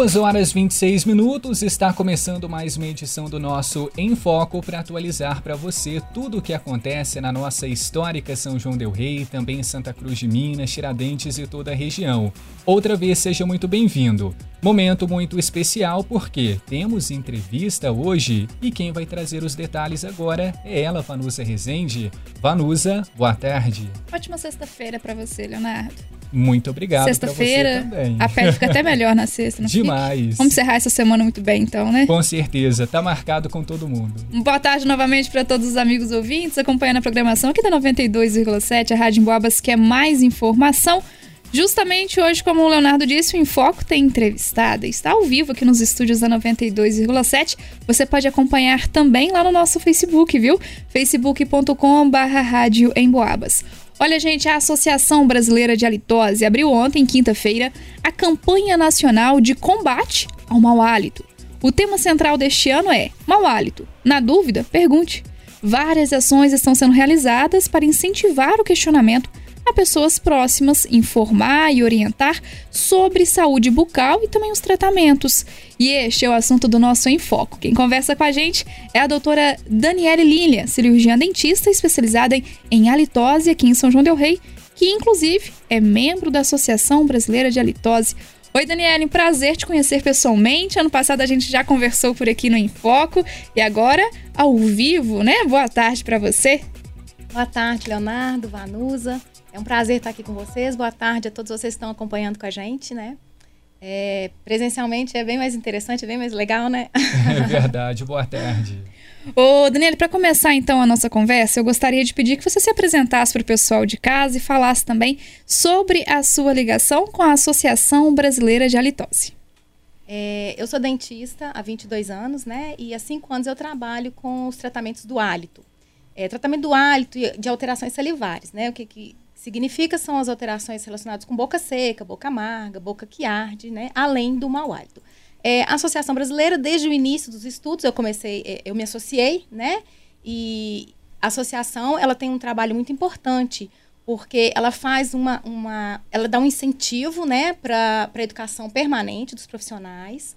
2 horas 26 minutos, está começando mais uma edição do nosso Em Foco para atualizar para você tudo o que acontece na nossa histórica São João Del Rei, também Santa Cruz de Minas, Tiradentes e toda a região. Outra vez seja muito bem-vindo. Momento muito especial porque temos entrevista hoje e quem vai trazer os detalhes agora é ela, Vanusa Rezende. Vanusa, boa tarde. Ótima sexta-feira para você, Leonardo. Muito obrigado. Sexta-feira, a pele fica até melhor na sexta, não Demais. Fica? Vamos encerrar essa semana muito bem, então, né? Com certeza, tá marcado com todo mundo. Boa tarde novamente para todos os amigos ouvintes acompanhando a programação aqui da 92,7, a Rádio Boabas, que é mais informação. Justamente hoje, como o Leonardo disse, o Enfoco tem entrevistada. Está ao vivo aqui nos estúdios da 92,7. Você pode acompanhar também lá no nosso Facebook, viu? facebook.com.br Rádio Emboabas. Olha, gente, a Associação Brasileira de Halitose abriu ontem, quinta-feira, a campanha nacional de combate ao mau hálito. O tema central deste ano é mau hálito. Na dúvida, pergunte. Várias ações estão sendo realizadas para incentivar o questionamento a pessoas próximas, informar e orientar sobre saúde bucal e também os tratamentos. E este é o assunto do nosso Enfoco. Quem conversa com a gente é a doutora Daniele Lilia, cirurgiã dentista especializada em halitose aqui em São João del Rei, que inclusive é membro da Associação Brasileira de Halitose. Oi, Daniele, prazer te conhecer pessoalmente. Ano passado a gente já conversou por aqui no Enfoco e agora ao vivo, né? Boa tarde para você. Boa tarde, Leonardo, Vanusa. É um prazer estar aqui com vocês. Boa tarde a todos vocês que estão acompanhando com a gente, né? É, presencialmente é bem mais interessante, é bem mais legal, né? É verdade. Boa tarde. Ô, Daniela, para começar então a nossa conversa, eu gostaria de pedir que você se apresentasse para o pessoal de casa e falasse também sobre a sua ligação com a Associação Brasileira de Halitose. É, eu sou dentista há 22 anos, né? E há 5 anos eu trabalho com os tratamentos do hálito. É, tratamento do hálito e de alterações salivares, né? O que, que significa são as alterações relacionadas com boca seca, boca amarga, boca que arde, né? Além do mau hálito. É, a Associação Brasileira, desde o início dos estudos, eu comecei, é, eu me associei, né? E a associação, ela tem um trabalho muito importante, porque ela faz uma, uma ela dá um incentivo, né, para a educação permanente dos profissionais.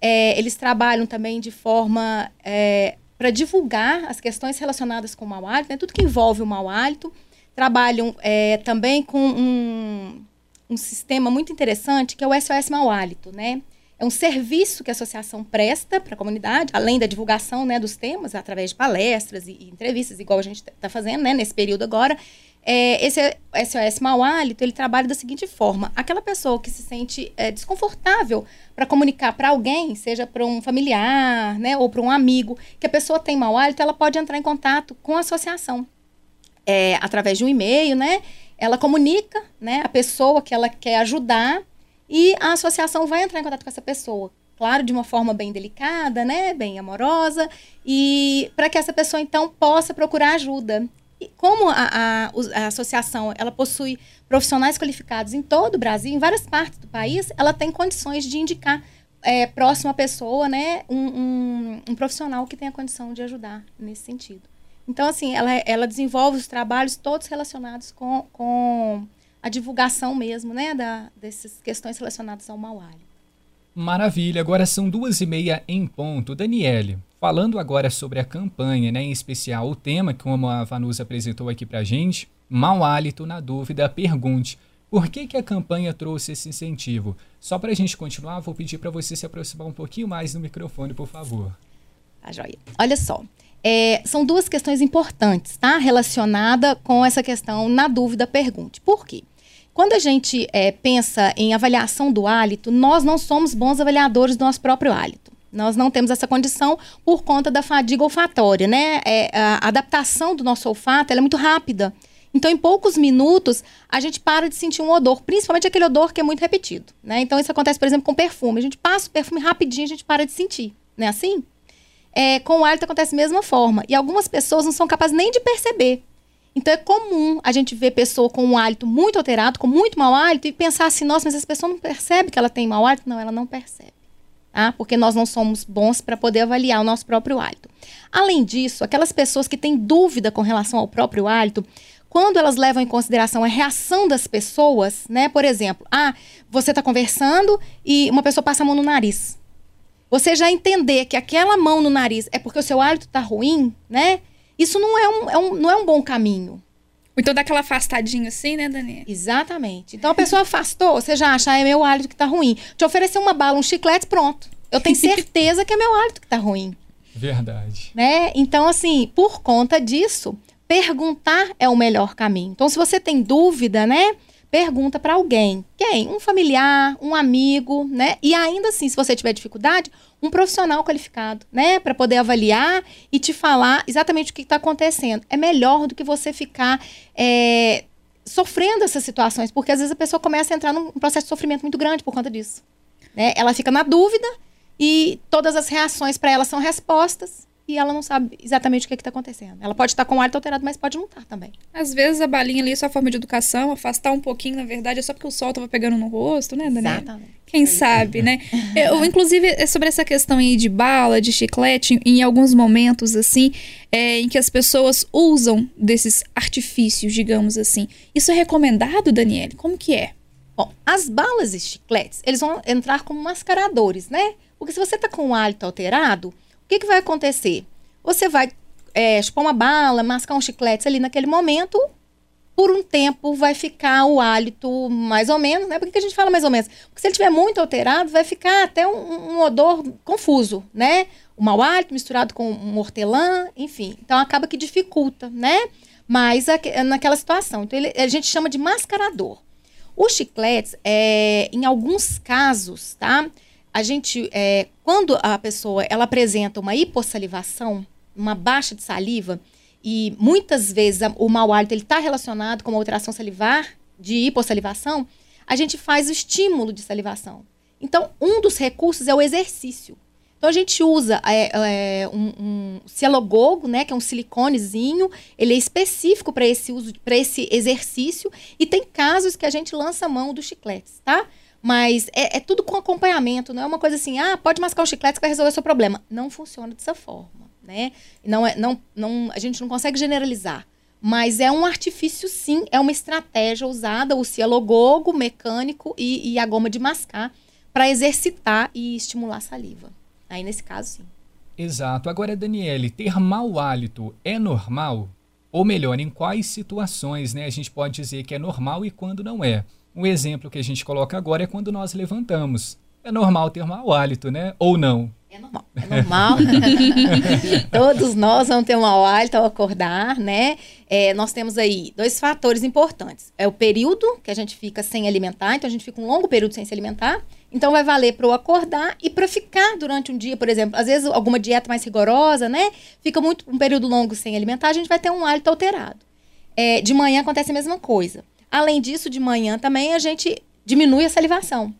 É, eles trabalham também de forma é, para divulgar as questões relacionadas com o mau hálito, né, tudo que envolve o mau hálito, trabalham é, também com um, um sistema muito interessante que é o SOS Mau Hálito, né? É um serviço que a associação presta para a comunidade, além da divulgação né, dos temas, através de palestras e, e entrevistas, igual a gente está fazendo né, nesse período agora. É, esse SOS Mau Hálito, ele trabalha da seguinte forma. Aquela pessoa que se sente é, desconfortável para comunicar para alguém, seja para um familiar né, ou para um amigo, que a pessoa tem mau hálito, ela pode entrar em contato com a associação é, através de um e-mail, né? Ela comunica, né, a pessoa que ela quer ajudar e a associação vai entrar em contato com essa pessoa. Claro, de uma forma bem delicada, né, bem amorosa, e para que essa pessoa então possa procurar ajuda. E como a, a, a, associação ela possui profissionais qualificados em todo o Brasil, em várias partes do país, ela tem condições de indicar é, próximo à pessoa, né, um, um, um profissional que tenha condição de ajudar nesse sentido. Então, assim, ela, ela desenvolve os trabalhos todos relacionados com, com a divulgação mesmo, né, da, dessas questões relacionadas ao mau hálito. Maravilha, agora são duas e meia em ponto. Daniele, falando agora sobre a campanha, né, em especial o tema, como a Vanusa apresentou aqui pra gente, mau hálito, na dúvida, pergunte. Por que, que a campanha trouxe esse incentivo? Só para a gente continuar, vou pedir para você se aproximar um pouquinho mais do microfone, por favor. Tá joia. Olha só, é, são duas questões importantes, tá? Relacionada com essa questão, na dúvida, pergunte. Por quê? Quando a gente é, pensa em avaliação do hálito, nós não somos bons avaliadores do nosso próprio hálito. Nós não temos essa condição por conta da fadiga olfatória, né? É, a adaptação do nosso olfato é muito rápida. Então, em poucos minutos, a gente para de sentir um odor, principalmente aquele odor que é muito repetido, né? Então, isso acontece, por exemplo, com perfume. A gente passa o perfume rapidinho, a gente para de sentir, não é assim? É, com o hálito acontece da mesma forma. E algumas pessoas não são capazes nem de perceber. Então é comum a gente ver pessoa com um hálito muito alterado, com muito mau hálito, e pensar assim, nossa, mas essa pessoa não percebe que ela tem mau hálito? Não, ela não percebe. tá? Porque nós não somos bons para poder avaliar o nosso próprio hálito. Além disso, aquelas pessoas que têm dúvida com relação ao próprio hálito, quando elas levam em consideração a reação das pessoas, né? Por exemplo, ah, você está conversando e uma pessoa passa a mão no nariz. Você já entender que aquela mão no nariz é porque o seu hálito está ruim, né? Isso não é um, é um, não é um bom caminho. Então dá aquela afastadinha assim, né, Daniela? Exatamente. Então a pessoa afastou, você já acha, ah, é meu hálito que tá ruim. Te oferecer uma bala, um chiclete, pronto. Eu tenho certeza que é meu hálito que tá ruim. Verdade. Né? Então, assim, por conta disso, perguntar é o melhor caminho. Então, se você tem dúvida, né? Pergunta para alguém. Quem? Um familiar, um amigo, né? E ainda assim, se você tiver dificuldade, um profissional qualificado, né? Para poder avaliar e te falar exatamente o que está acontecendo. É melhor do que você ficar é, sofrendo essas situações, porque às vezes a pessoa começa a entrar num processo de sofrimento muito grande por conta disso. Né? Ela fica na dúvida e todas as reações para ela são respostas e ela não sabe exatamente o que está acontecendo. Ela pode estar com o hálito alterado, mas pode não estar também. Às vezes a balinha ali é só forma de educação, afastar um pouquinho, na verdade, é só porque o sol estava pegando no rosto, né, Daniela? Exatamente. Quem sabe, né? Eu, inclusive, é sobre essa questão aí de bala, de chiclete, em alguns momentos, assim, é, em que as pessoas usam desses artifícios, digamos assim. Isso é recomendado, Daniele? Como que é? Bom, as balas e chicletes, eles vão entrar como mascaradores, né? Porque se você está com o hálito alterado, que, que vai acontecer? Você vai é, chupar uma bala, mascar um chiclete ali naquele momento, por um tempo vai ficar o hálito mais ou menos, né? Por que a gente fala mais ou menos? Porque se ele estiver muito alterado, vai ficar até um, um odor confuso, né? O mau hálito misturado com um hortelã, enfim. Então acaba que dificulta, né? Mas naquela situação. Então ele, a gente chama de mascarador. Os chicletes, é, em alguns casos, tá? A gente, é, quando a pessoa ela apresenta uma hipossalivação, uma baixa de saliva, e muitas vezes a, o mau hálito está relacionado com uma alteração salivar de hipossalivação, a gente faz o estímulo de salivação. Então, um dos recursos é o exercício. Então, a gente usa é, é, um, um cialogogo, né, que é um siliconezinho, ele é específico para esse uso, para esse exercício, e tem casos que a gente lança a mão dos chicletes, tá? Mas é, é, tudo com acompanhamento, não é uma coisa assim, ah, pode mascar o chiclete que vai resolver o seu problema. Não funciona dessa forma, né? Não é, não, não, a gente não consegue generalizar. Mas é um artifício, sim, é uma estratégia usada, o cialogogo mecânico e, e a goma de mascar para exercitar e estimular a saliva. Aí, nesse caso, sim. Exato. Agora, Daniele, ter mau hálito é normal? Ou melhor, em quais situações né, a gente pode dizer que é normal e quando não é? Um exemplo que a gente coloca agora é quando nós levantamos. É normal ter mau hálito, né? Ou não? É normal. É normal. Todos nós vamos ter um mau hálito ao acordar, né? É, nós temos aí dois fatores importantes. É o período que a gente fica sem alimentar, então a gente fica um longo período sem se alimentar. Então vai valer para o acordar e para ficar durante um dia, por exemplo. Às vezes alguma dieta mais rigorosa, né? Fica muito um período longo sem alimentar, a gente vai ter um hálito alterado. É, de manhã acontece a mesma coisa. Além disso, de manhã também a gente diminui a salivação.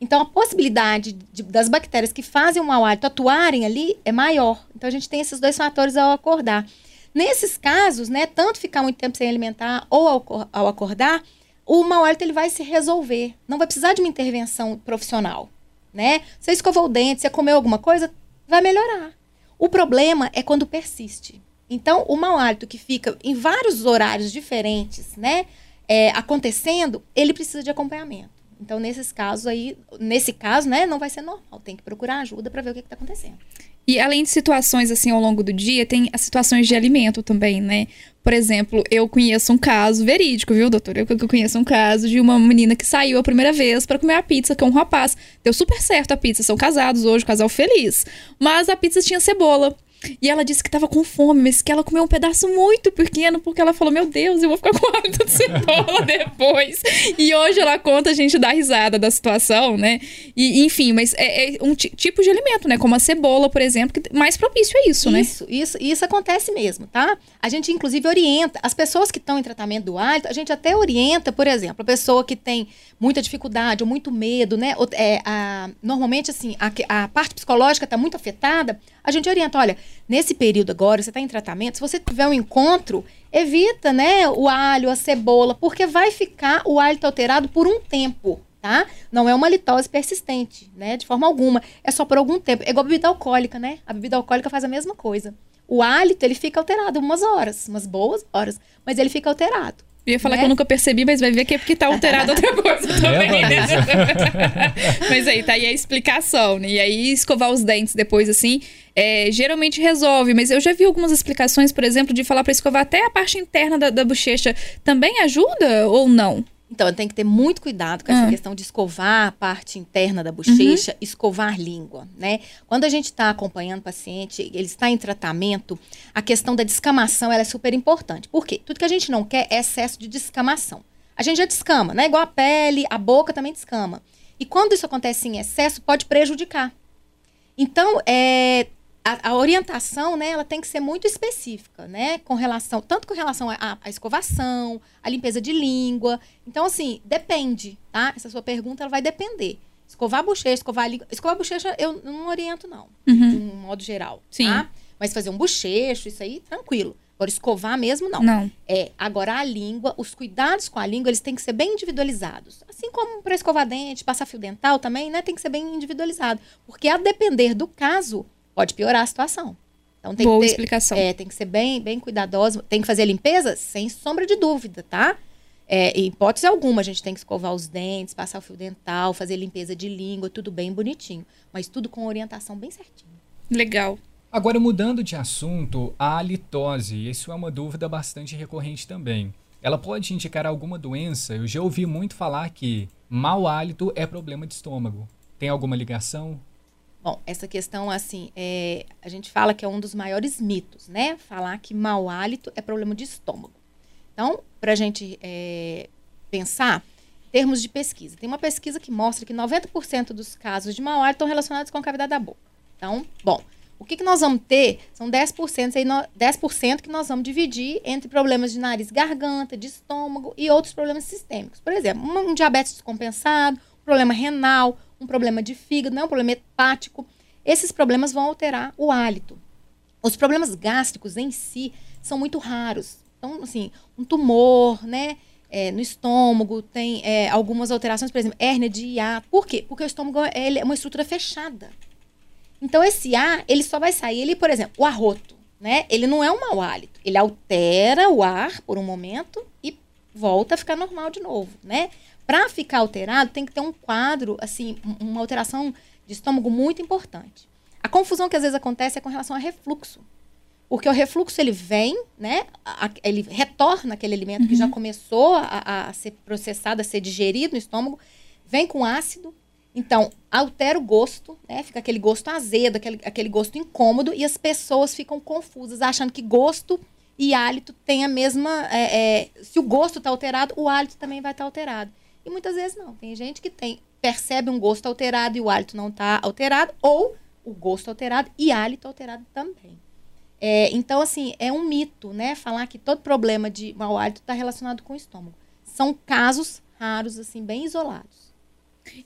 Então, a possibilidade de, das bactérias que fazem o mau hálito atuarem ali é maior. Então, a gente tem esses dois fatores ao acordar. Nesses casos, né, tanto ficar muito tempo sem alimentar ou ao, ao acordar, o mau hálito ele vai se resolver. Não vai precisar de uma intervenção profissional, né? Você escovou o dente, você comeu alguma coisa, vai melhorar. O problema é quando persiste. Então, o mau hálito que fica em vários horários diferentes, né? É, acontecendo, ele precisa de acompanhamento. Então, nesses casos aí, nesse caso, né, não vai ser normal. Tem que procurar ajuda para ver o que está acontecendo. E além de situações assim ao longo do dia, tem as situações de alimento também, né? Por exemplo, eu conheço um caso verídico, viu, doutor? Eu, eu conheço um caso de uma menina que saiu a primeira vez para comer a pizza com um rapaz. Deu super certo a pizza, são casados hoje, casal feliz. Mas a pizza tinha cebola. E ela disse que tava com fome, mas que ela comeu um pedaço muito pequeno, porque ela falou: Meu Deus, eu vou ficar com hálito de cebola depois. E hoje ela conta, a gente dá risada da situação, né? E, enfim, mas é, é um tipo de alimento, né? Como a cebola, por exemplo, que mais propício isso, isso né? Isso, isso, isso acontece mesmo, tá? A gente, inclusive, orienta. As pessoas que estão em tratamento do hálito, a gente até orienta, por exemplo, a pessoa que tem muita dificuldade ou muito medo, né? É, a, normalmente, assim, a, a parte psicológica está muito afetada, a gente orienta, olha, nesse período agora, você está em tratamento, se você tiver um encontro, evita, né, o alho, a cebola, porque vai ficar o hálito alterado por um tempo. tá? Não é uma litose persistente, né? De forma alguma. É só por algum tempo. É igual a bebida alcoólica, né? A bebida alcoólica faz a mesma coisa. O hálito, ele fica alterado umas horas, umas boas horas, mas ele fica alterado. Eu ia falar né? que eu nunca percebi, mas vai ver que é porque tá alterado outra coisa também, né? mas aí tá aí a explicação, né? E aí escovar os dentes depois, assim, é, geralmente resolve. Mas eu já vi algumas explicações, por exemplo, de falar para escovar até a parte interna da, da bochecha. Também ajuda ou não? Então, tem que ter muito cuidado com essa ah. questão de escovar a parte interna da bochecha, uhum. escovar língua, né? Quando a gente está acompanhando o paciente, ele está em tratamento, a questão da descamação é super importante. Por quê? Tudo que a gente não quer é excesso de descamação. A gente já descama, né? Igual a pele, a boca também descama. E quando isso acontece em excesso, pode prejudicar. Então, é, a, a, orientação, né, ela tem que ser muito específica, né, com relação, tanto com relação à escovação, à limpeza de língua. Então, assim, depende, tá? Essa sua pergunta, ela vai depender. Escovar a bochecha, escovar a língua. Escovar a bochecha, eu não oriento, não, uhum. de um modo geral, Sim. tá? Mas fazer um bochecho, isso aí, tranquilo. Agora, escovar mesmo, não. Não. É, agora, a língua, os cuidados com a língua, eles têm que ser bem individualizados. Assim como para escovar dente, passar fio dental também, né? Tem que ser bem individualizado. Porque, a depender do caso, pode piorar a situação. Então tem Boa que ter, explicação. É, tem que ser bem, bem cuidadoso. Tem que fazer a limpeza sem sombra de dúvida, tá? É, em hipótese alguma, a gente tem que escovar os dentes, passar o fio dental, fazer limpeza de língua, tudo bem bonitinho. Mas tudo com orientação bem certinho. Legal. Agora, mudando de assunto, a halitose. Isso é uma dúvida bastante recorrente também. Ela pode indicar alguma doença? Eu já ouvi muito falar que mau hálito é problema de estômago. Tem alguma ligação? Bom, essa questão, assim, é, a gente fala que é um dos maiores mitos, né? Falar que mau hálito é problema de estômago. Então, para a gente é, pensar, termos de pesquisa. Tem uma pesquisa que mostra que 90% dos casos de mau hálito estão relacionados com a cavidade da boca. Então, bom, o que, que nós vamos ter são 10%, aí, 10% que nós vamos dividir entre problemas de nariz, garganta, de estômago e outros problemas sistêmicos. Por exemplo, um, um diabetes descompensado, um problema renal, um problema de fígado, não é um problema hepático. Esses problemas vão alterar o hálito. Os problemas gástricos em si são muito raros. Então, assim, um tumor, né? É, no estômago, tem é, algumas alterações, por exemplo, hérnia de hiato. Por quê? Porque o estômago é uma estrutura fechada. Então, esse ar, ele só vai sair, ele, por exemplo, o arroto, né? Ele não é um mau hálito. Ele altera o ar por um momento e volta a ficar normal de novo, né? Para ficar alterado, tem que ter um quadro, assim, uma alteração de estômago muito importante. A confusão que às vezes acontece é com relação ao refluxo. Porque o refluxo ele vem, né? ele retorna aquele alimento uhum. que já uhum. começou a, a, ser processado, a ser digerido no estômago, vem com ácido, então altera o gosto, né? Fica aquele gosto azedo, aquele, aquele gosto incômodo, e as pessoas ficam confusas, achando que gosto e hálito têm a mesma. É, é, se o gosto está alterado, o hálito também vai estar tá alterado. E muitas vezes não. Tem gente que tem percebe um gosto alterado e o hálito não está alterado, ou o gosto alterado e hálito alterado também. É, então, assim, é um mito, né? Falar que todo problema de mau hálito está relacionado com o estômago. São casos raros, assim, bem isolados.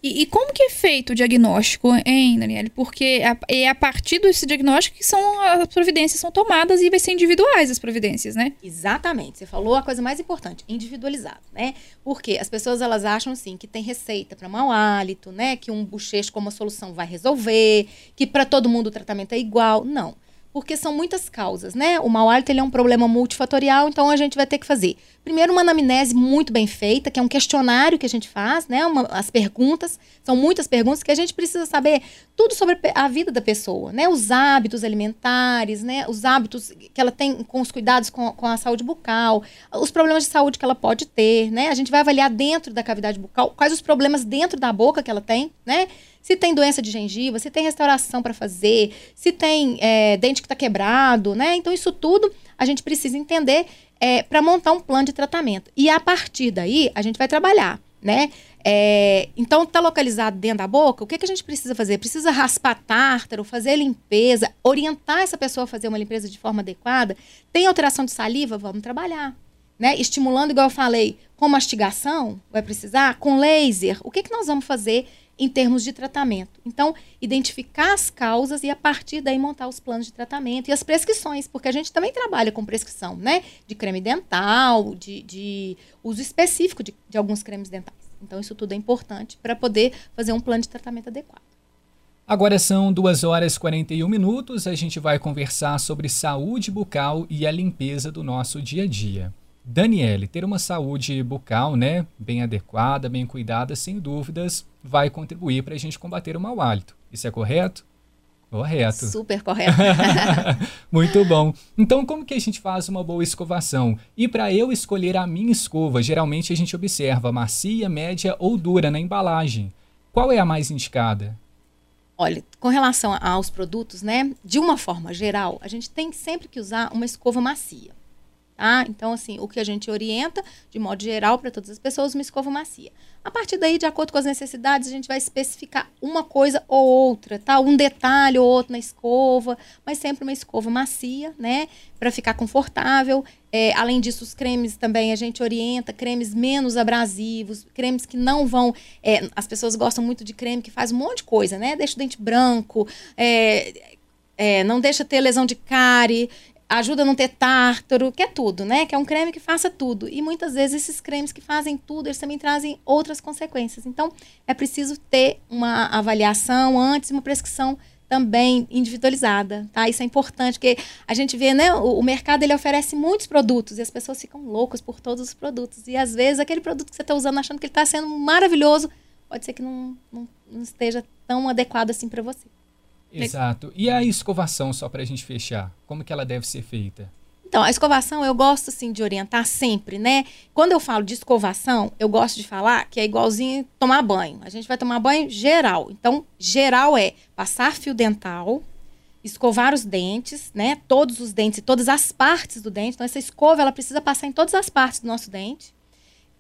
E, e, como que é feito o diagnóstico, hein, Daniele? Porque é a partir desse diagnóstico que são, as providências são tomadas e vai ser individuais as providências, né? Exatamente. Você falou a coisa mais importante, individualizado, né? Porque as pessoas elas acham assim que tem receita para mau hálito, né? Que um bochecho como solução vai resolver, que para todo mundo o tratamento é igual. Não porque são muitas causas, né? O mau hálito ele é um problema multifatorial, então a gente vai ter que fazer primeiro uma anamnese muito bem feita, que é um questionário que a gente faz, né? Uma, as perguntas, são muitas perguntas que a gente precisa saber tudo sobre a vida da pessoa, né? Os hábitos alimentares, né? Os hábitos que ela tem com os cuidados com, com a saúde bucal, os problemas de saúde que ela pode ter, né? A gente vai avaliar dentro da cavidade bucal quais os problemas dentro da boca que ela tem, né? Se tem doença de gengiva, se tem restauração para fazer, se tem é, dente que está quebrado, né? Então, isso tudo a gente precisa entender é, para montar um plano de tratamento. E a partir daí, a gente vai trabalhar, né? É, então, está localizado dentro da boca, o que, que a gente precisa fazer? Precisa raspar tártaro, fazer limpeza, orientar essa pessoa a fazer uma limpeza de forma adequada. Tem alteração de saliva? Vamos trabalhar. Né? Estimulando, igual eu falei, com mastigação, vai precisar, com laser. O que, que nós vamos fazer em termos de tratamento. Então, identificar as causas e a partir daí montar os planos de tratamento e as prescrições, porque a gente também trabalha com prescrição, né? De creme dental, de, de uso específico de, de alguns cremes dentais. Então, isso tudo é importante para poder fazer um plano de tratamento adequado. Agora são 2 horas e 41 minutos. A gente vai conversar sobre saúde bucal e a limpeza do nosso dia a dia. Daniele, ter uma saúde bucal, né, bem adequada, bem cuidada, sem dúvidas, vai contribuir para a gente combater o mau hálito. Isso é correto? Correto. Super correto. Muito bom. Então, como que a gente faz uma boa escovação? E para eu escolher a minha escova, geralmente a gente observa macia, média ou dura na embalagem. Qual é a mais indicada? Olha, com relação aos produtos, né? De uma forma geral, a gente tem sempre que usar uma escova macia. Tá? Então, assim, o que a gente orienta, de modo geral, para todas as pessoas, uma escova macia. A partir daí, de acordo com as necessidades, a gente vai especificar uma coisa ou outra, tá? Um detalhe ou outro na escova, mas sempre uma escova macia, né? Para ficar confortável. É, além disso, os cremes também a gente orienta, cremes menos abrasivos, cremes que não vão. É, as pessoas gostam muito de creme que faz um monte de coisa, né? Deixa o dente branco, é, é, não deixa ter lesão de cárie ajuda a não ter tártaro, que é tudo, né? Que é um creme que faça tudo. E muitas vezes esses cremes que fazem tudo, eles também trazem outras consequências. Então, é preciso ter uma avaliação antes, uma prescrição também individualizada, tá? Isso é importante, porque a gente vê, né, o, o, mercado ele oferece muitos produtos e as pessoas ficam loucas por todos os produtos. E às vezes aquele produto que você está usando achando que ele está sendo maravilhoso, pode ser que não, não, não esteja tão adequado assim para você. Exato. E a escovação, só para a gente fechar, como que ela deve ser feita? Então, a escovação eu gosto assim de orientar sempre, né? Quando eu falo de escovação, eu gosto de falar que é igualzinho tomar banho. A gente vai tomar banho geral. Então, geral é passar fio dental, escovar os dentes, né? Todos os dentes e todas as partes do dente. Então, essa escova ela precisa passar em todas as partes do nosso dente.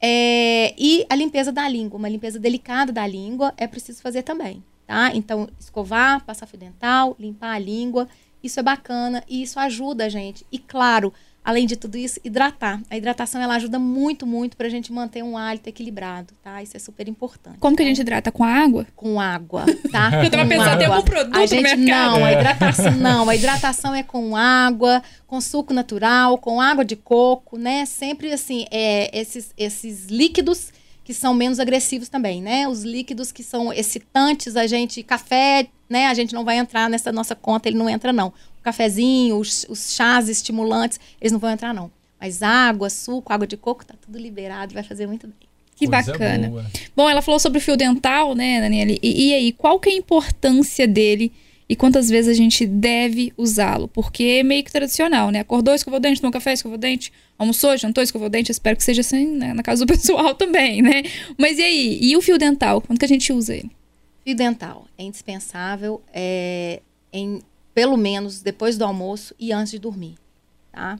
É, e a limpeza da língua, uma limpeza delicada da língua é preciso fazer também tá? Então, escovar, passar fio dental, limpar a língua, isso é bacana e isso ajuda a gente. E claro, além de tudo isso, hidratar. A hidratação ela ajuda muito, muito para a gente manter um hálito equilibrado, tá? Isso é super importante. Como que a gente hidrata? Com água? Com água, tá? Eu tava pensando, tem algum produto a gente, Não, a hidratação não. A hidratação é com água, com suco natural, com água de coco, né? Sempre assim, é, esses, esses líquidos que são menos agressivos também, né? Os líquidos que são excitantes, a gente, café, né? A gente não vai entrar nessa nossa conta, ele não entra, não. O cafezinho, os, os chás estimulantes, eles não vão entrar, não. Mas água, suco, água de coco, tá tudo liberado, vai fazer muito bem. Que Coisa bacana. Boa. Bom, ela falou sobre o fio dental, né, Daniela? E, e aí, qual que é a importância dele e quantas vezes a gente deve usá-lo, porque é meio que tradicional, né? Acordou, escovou o dente, tomou café, escovou o dente, almoçou, jantou, escovou o dente, espero que seja assim né? na casa do pessoal também, né? Mas e aí? E o fio dental, quando que a gente usa ele? Fio dental é indispensável é, em pelo menos depois do almoço e antes de dormir, tá?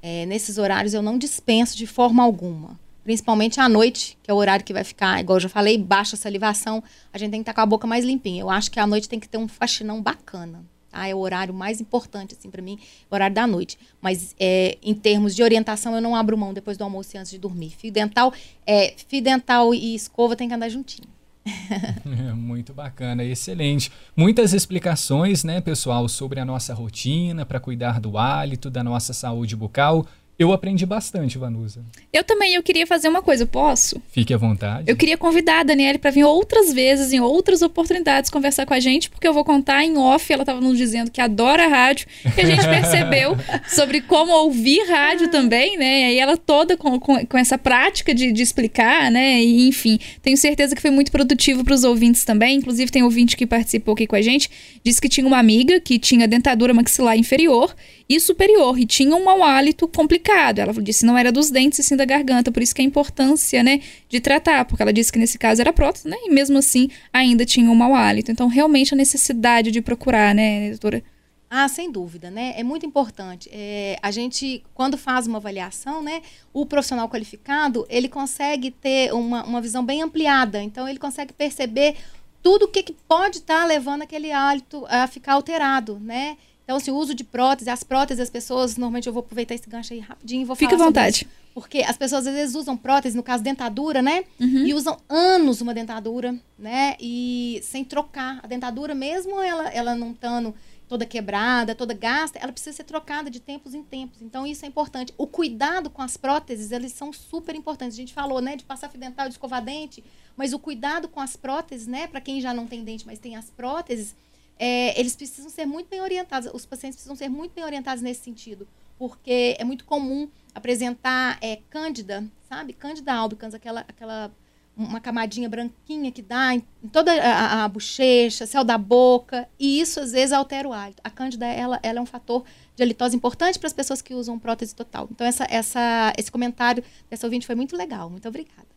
É, nesses horários eu não dispenso de forma alguma principalmente à noite, que é o horário que vai ficar, igual eu já falei, baixa salivação, a gente tem que estar com a boca mais limpinha. Eu acho que à noite tem que ter um faxinão bacana. Tá? É o horário mais importante, assim, para mim, o horário da noite. Mas é, em termos de orientação, eu não abro mão depois do almoço e antes de dormir. Fio dental, é, fio dental e escova tem que andar juntinho. Muito bacana, excelente. Muitas explicações, né, pessoal, sobre a nossa rotina para cuidar do hálito, da nossa saúde bucal. Eu aprendi bastante, Vanusa. Eu também, eu queria fazer uma coisa, posso? Fique à vontade. Eu queria convidar a Daniele para vir outras vezes, em outras oportunidades, conversar com a gente, porque eu vou contar em off, ela estava nos dizendo que adora rádio, que a gente percebeu sobre como ouvir rádio também, né? E ela toda com, com, com essa prática de, de, explicar, né? E, enfim, tenho certeza que foi muito produtivo para os ouvintes também. Inclusive, tem ouvinte que participou aqui com a gente, disse que tinha uma amiga que tinha dentadura maxilar inferior e superior, e tinha um mau hálito complicado. Ela disse não era dos dentes e sim da garganta, por isso que a importância, né, de tratar, porque ela disse que nesse caso era prótese, né, e mesmo assim ainda tinha um mau hálito. Então, realmente a necessidade de procurar, né, doutora? Ah, sem dúvida, né? É muito importante. É, a gente, quando faz uma avaliação, né, o profissional qualificado, ele consegue ter uma, uma visão bem ampliada. Então, ele consegue perceber tudo o que, que pode estar tá levando aquele hálito a ficar alterado, né? Então, assim, o uso de prótese, as próteses, as pessoas, normalmente eu vou aproveitar esse gancho aí rapidinho e vou Fica à vontade. Isso, porque as pessoas às vezes usam prótese, no caso dentadura, né? Uhum. E usam anos uma dentadura, né? E sem trocar a dentadura, mesmo ela, ela não estando toda quebrada, toda gasta, ela precisa ser trocada de tempos em tempos. Então, isso é importante. O cuidado com as próteses, eles são super importantes. A gente falou, né, de passar fio dental, de escovar dente, mas o cuidado com as próteses, né, para quem já não tem dente, mas tem as próteses, é, eles precisam ser muito bem orientados. Os pacientes precisam ser muito bem orientados nesse sentido, porque é muito comum apresentar é, cândida, sabe? Cândida albicans, aquela, aquela uma camadinha branquinha que dá em toda a, a, bochecha, céu da boca, e isso às vezes altera o hálito. A cândida, ela, ela é um fator de halitose importante para as pessoas que usam prótese total. Então, essa, essa, esse comentário dessa ouvinte foi muito legal. Muito obrigada.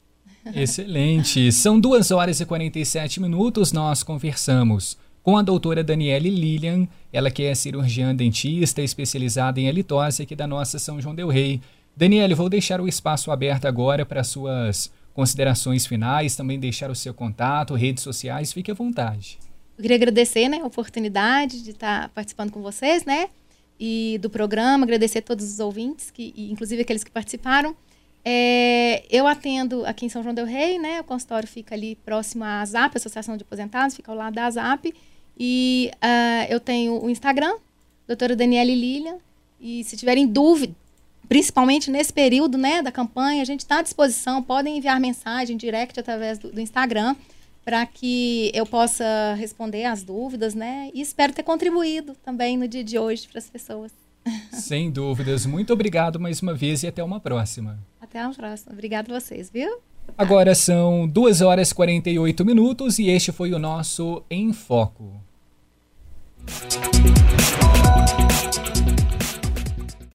Excelente. São 2 horas e 47 minutos. Nós conversamos com a doutora Daniele Lilian, ela que é cirurgiã dentista especializada em halitose aqui da nossa São João del Rei. Daniele, vou deixar o espaço aberto agora para suas considerações finais, também deixar o seu contato, redes sociais, fique à vontade. Eu queria agradecer né, a oportunidade de estar participando com vocês, né? E do programa, agradecer a todos os ouvintes, que, inclusive aqueles que participaram. É, eu atendo aqui em São João del Rei, né? O consultório fica ali próximo à ZAP, Associação de Aposentados, fica ao lado da ZAP. E uh, eu tenho o Instagram, doutora Daniele Lilian. E se tiverem dúvida, principalmente nesse período né, da campanha, a gente está à disposição, podem enviar mensagem direct através do, do Instagram para que eu possa responder as dúvidas, né? E espero ter contribuído também no dia de hoje para as pessoas. Sem dúvidas. Muito obrigado mais uma vez e até uma próxima. Até a próxima. Obrigado a vocês, viu? Agora são 2 horas e 48 minutos e este foi o nosso Em Foco. Thank you.